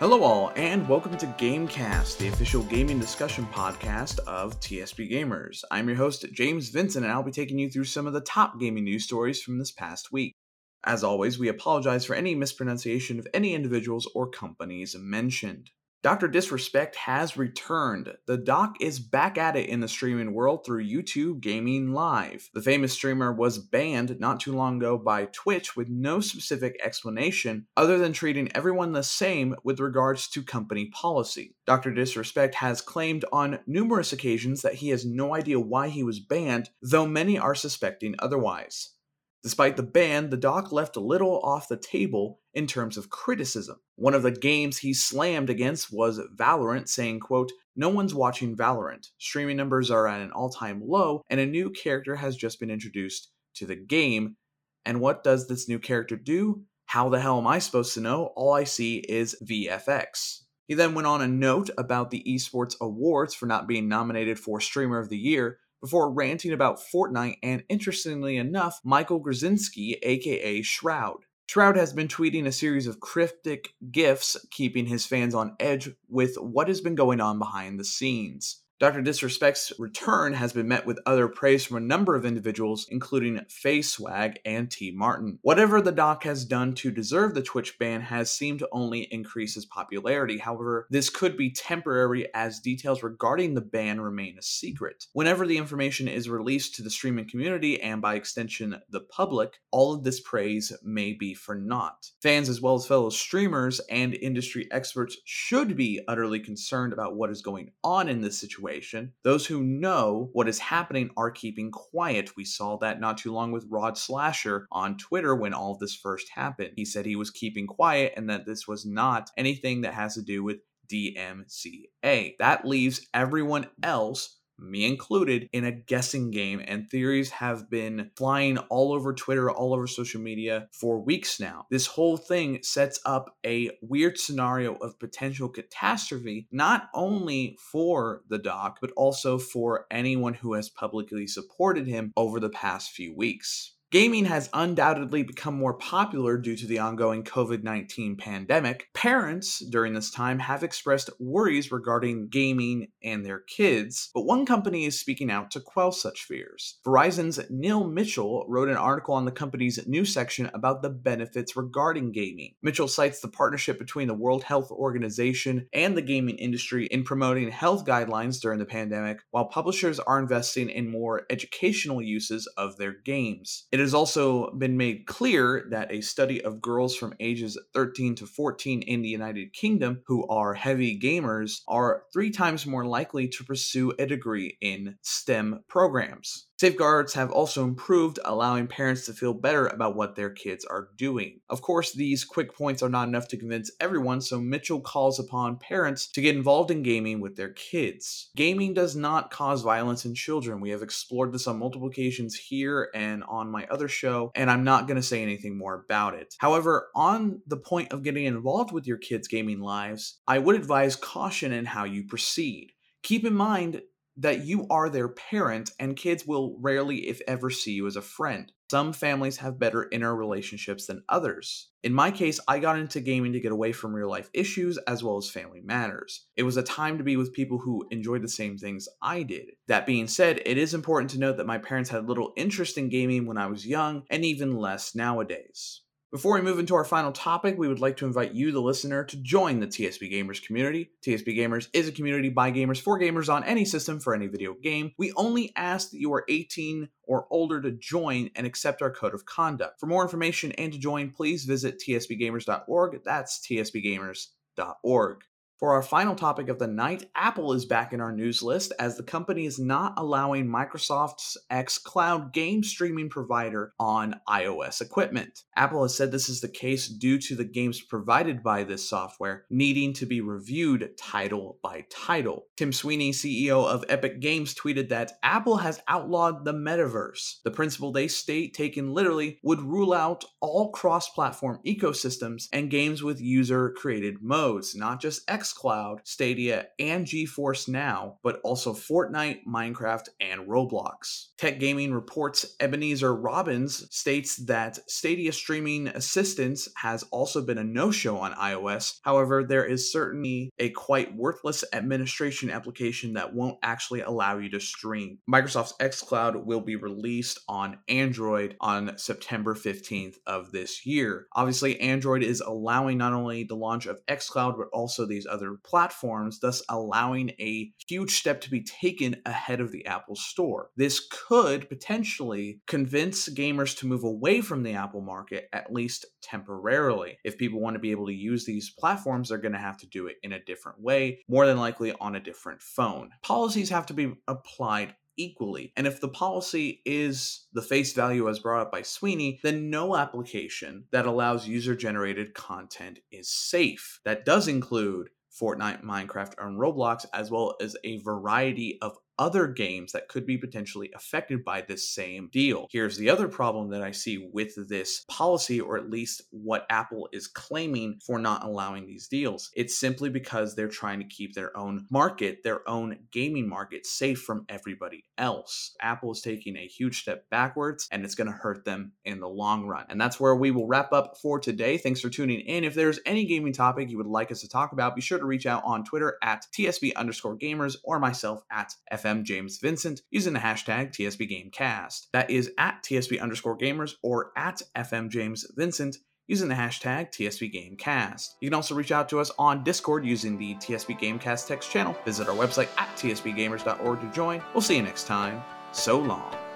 Hello, all, and welcome to Gamecast, the official gaming discussion podcast of TSB Gamers. I'm your host, James Vincent, and I'll be taking you through some of the top gaming news stories from this past week. As always, we apologize for any mispronunciation of any individuals or companies mentioned. Dr. Disrespect has returned. The doc is back at it in the streaming world through YouTube Gaming Live. The famous streamer was banned not too long ago by Twitch with no specific explanation other than treating everyone the same with regards to company policy. Dr. Disrespect has claimed on numerous occasions that he has no idea why he was banned, though many are suspecting otherwise. Despite the ban, the doc left a little off the table in terms of criticism. One of the games he slammed against was Valorant, saying, quote, No one's watching Valorant. Streaming numbers are at an all-time low, and a new character has just been introduced to the game. And what does this new character do? How the hell am I supposed to know? All I see is VFX. He then went on a note about the esports awards for not being nominated for Streamer of the Year, before ranting about Fortnite and, interestingly enough, Michael Grzinski, aka Shroud. Shroud has been tweeting a series of cryptic gifs, keeping his fans on edge with what has been going on behind the scenes. Dr. Disrespect's return has been met with other praise from a number of individuals, including FaZe Swag and T. Martin. Whatever the doc has done to deserve the Twitch ban has seemed to only increase his popularity. However, this could be temporary as details regarding the ban remain a secret. Whenever the information is released to the streaming community and by extension the public, all of this praise may be for naught. Fans as well as fellow streamers and industry experts should be utterly concerned about what is going on in this situation situation. Those who know what is happening are keeping quiet. We saw that not too long with Rod Slasher on Twitter when all this first happened. He said he was keeping quiet and that this was not anything that has to do with DMCA. That leaves everyone else me included, in a guessing game, and theories have been flying all over Twitter, all over social media for weeks now. This whole thing sets up a weird scenario of potential catastrophe, not only for the doc, but also for anyone who has publicly supported him over the past few weeks. Gaming has undoubtedly become more popular due to the ongoing COVID 19 pandemic. Parents during this time have expressed worries regarding gaming and their kids, but one company is speaking out to quell such fears. Verizon's Neil Mitchell wrote an article on the company's news section about the benefits regarding gaming. Mitchell cites the partnership between the World Health Organization and the gaming industry in promoting health guidelines during the pandemic, while publishers are investing in more educational uses of their games. It has also been made clear that a study of girls from ages 13 to 14 in the United Kingdom who are heavy gamers are three times more likely to pursue a degree in STEM programs. Safeguards have also improved, allowing parents to feel better about what their kids are doing. Of course, these quick points are not enough to convince everyone, so Mitchell calls upon parents to get involved in gaming with their kids. Gaming does not cause violence in children. We have explored this on multiple occasions here and on my other show, and I'm not going to say anything more about it. However, on the point of getting involved with your kids' gaming lives, I would advise caution in how you proceed. Keep in mind that you are their parent and kids will rarely, if ever, see you as a friend. Some families have better inner relationships than others. In my case, I got into gaming to get away from real life issues as well as family matters. It was a time to be with people who enjoyed the same things I did. That being said, it is important to note that my parents had little interest in gaming when I was young and even less nowadays. Before we move into our final topic, we would like to invite you, the listener, to join the TSP Gamers community. TSP Gamers is a community by gamers for gamers on any system for any video game. We only ask that you are 18 or older to join and accept our code of conduct. For more information and to join, please visit tspgamers.org. That's tspgamers.org. For our final topic of the night, Apple is back in our news list as the company is not allowing Microsoft's X Cloud game streaming provider on iOS equipment. Apple has said this is the case due to the games provided by this software needing to be reviewed title by title. Tim Sweeney, CEO of Epic Games, tweeted that Apple has outlawed the metaverse. The principle they state, taken literally, would rule out all cross platform ecosystems and games with user created modes, not just X xCloud, Stadia, and GeForce Now, but also Fortnite, Minecraft, and Roblox. Tech Gaming reports Ebenezer Robbins states that Stadia streaming assistance has also been a no show on iOS. However, there is certainly a quite worthless administration application that won't actually allow you to stream. Microsoft's xCloud will be released on Android on September 15th of this year. Obviously, Android is allowing not only the launch of xCloud, but also these other platforms, thus allowing a huge step to be taken ahead of the Apple Store. This could potentially convince gamers to move away from the Apple market, at least temporarily. If people want to be able to use these platforms, they're going to have to do it in a different way, more than likely on a different phone. Policies have to be applied equally. And if the policy is the face value as brought up by Sweeney, then no application that allows user generated content is safe. That does include Fortnite, Minecraft, and Roblox, as well as a variety of other games that could be potentially affected by this same deal. Here's the other problem that I see with this policy, or at least what Apple is claiming for not allowing these deals. It's simply because they're trying to keep their own market, their own gaming market, safe from everybody else. Apple is taking a huge step backwards and it's going to hurt them in the long run. And that's where we will wrap up for today. Thanks for tuning in. If there's any gaming topic you would like us to talk about, be sure to reach out on Twitter at TSB underscore gamers or myself at FM FM James Vincent using the hashtag TSBGamecast. That is at TSB underscore gamers or at FM James Vincent using the hashtag TSBGamecast. You can also reach out to us on Discord using the TSB Gamecast text channel. Visit our website at tsbgamers.org to join. We'll see you next time. So long.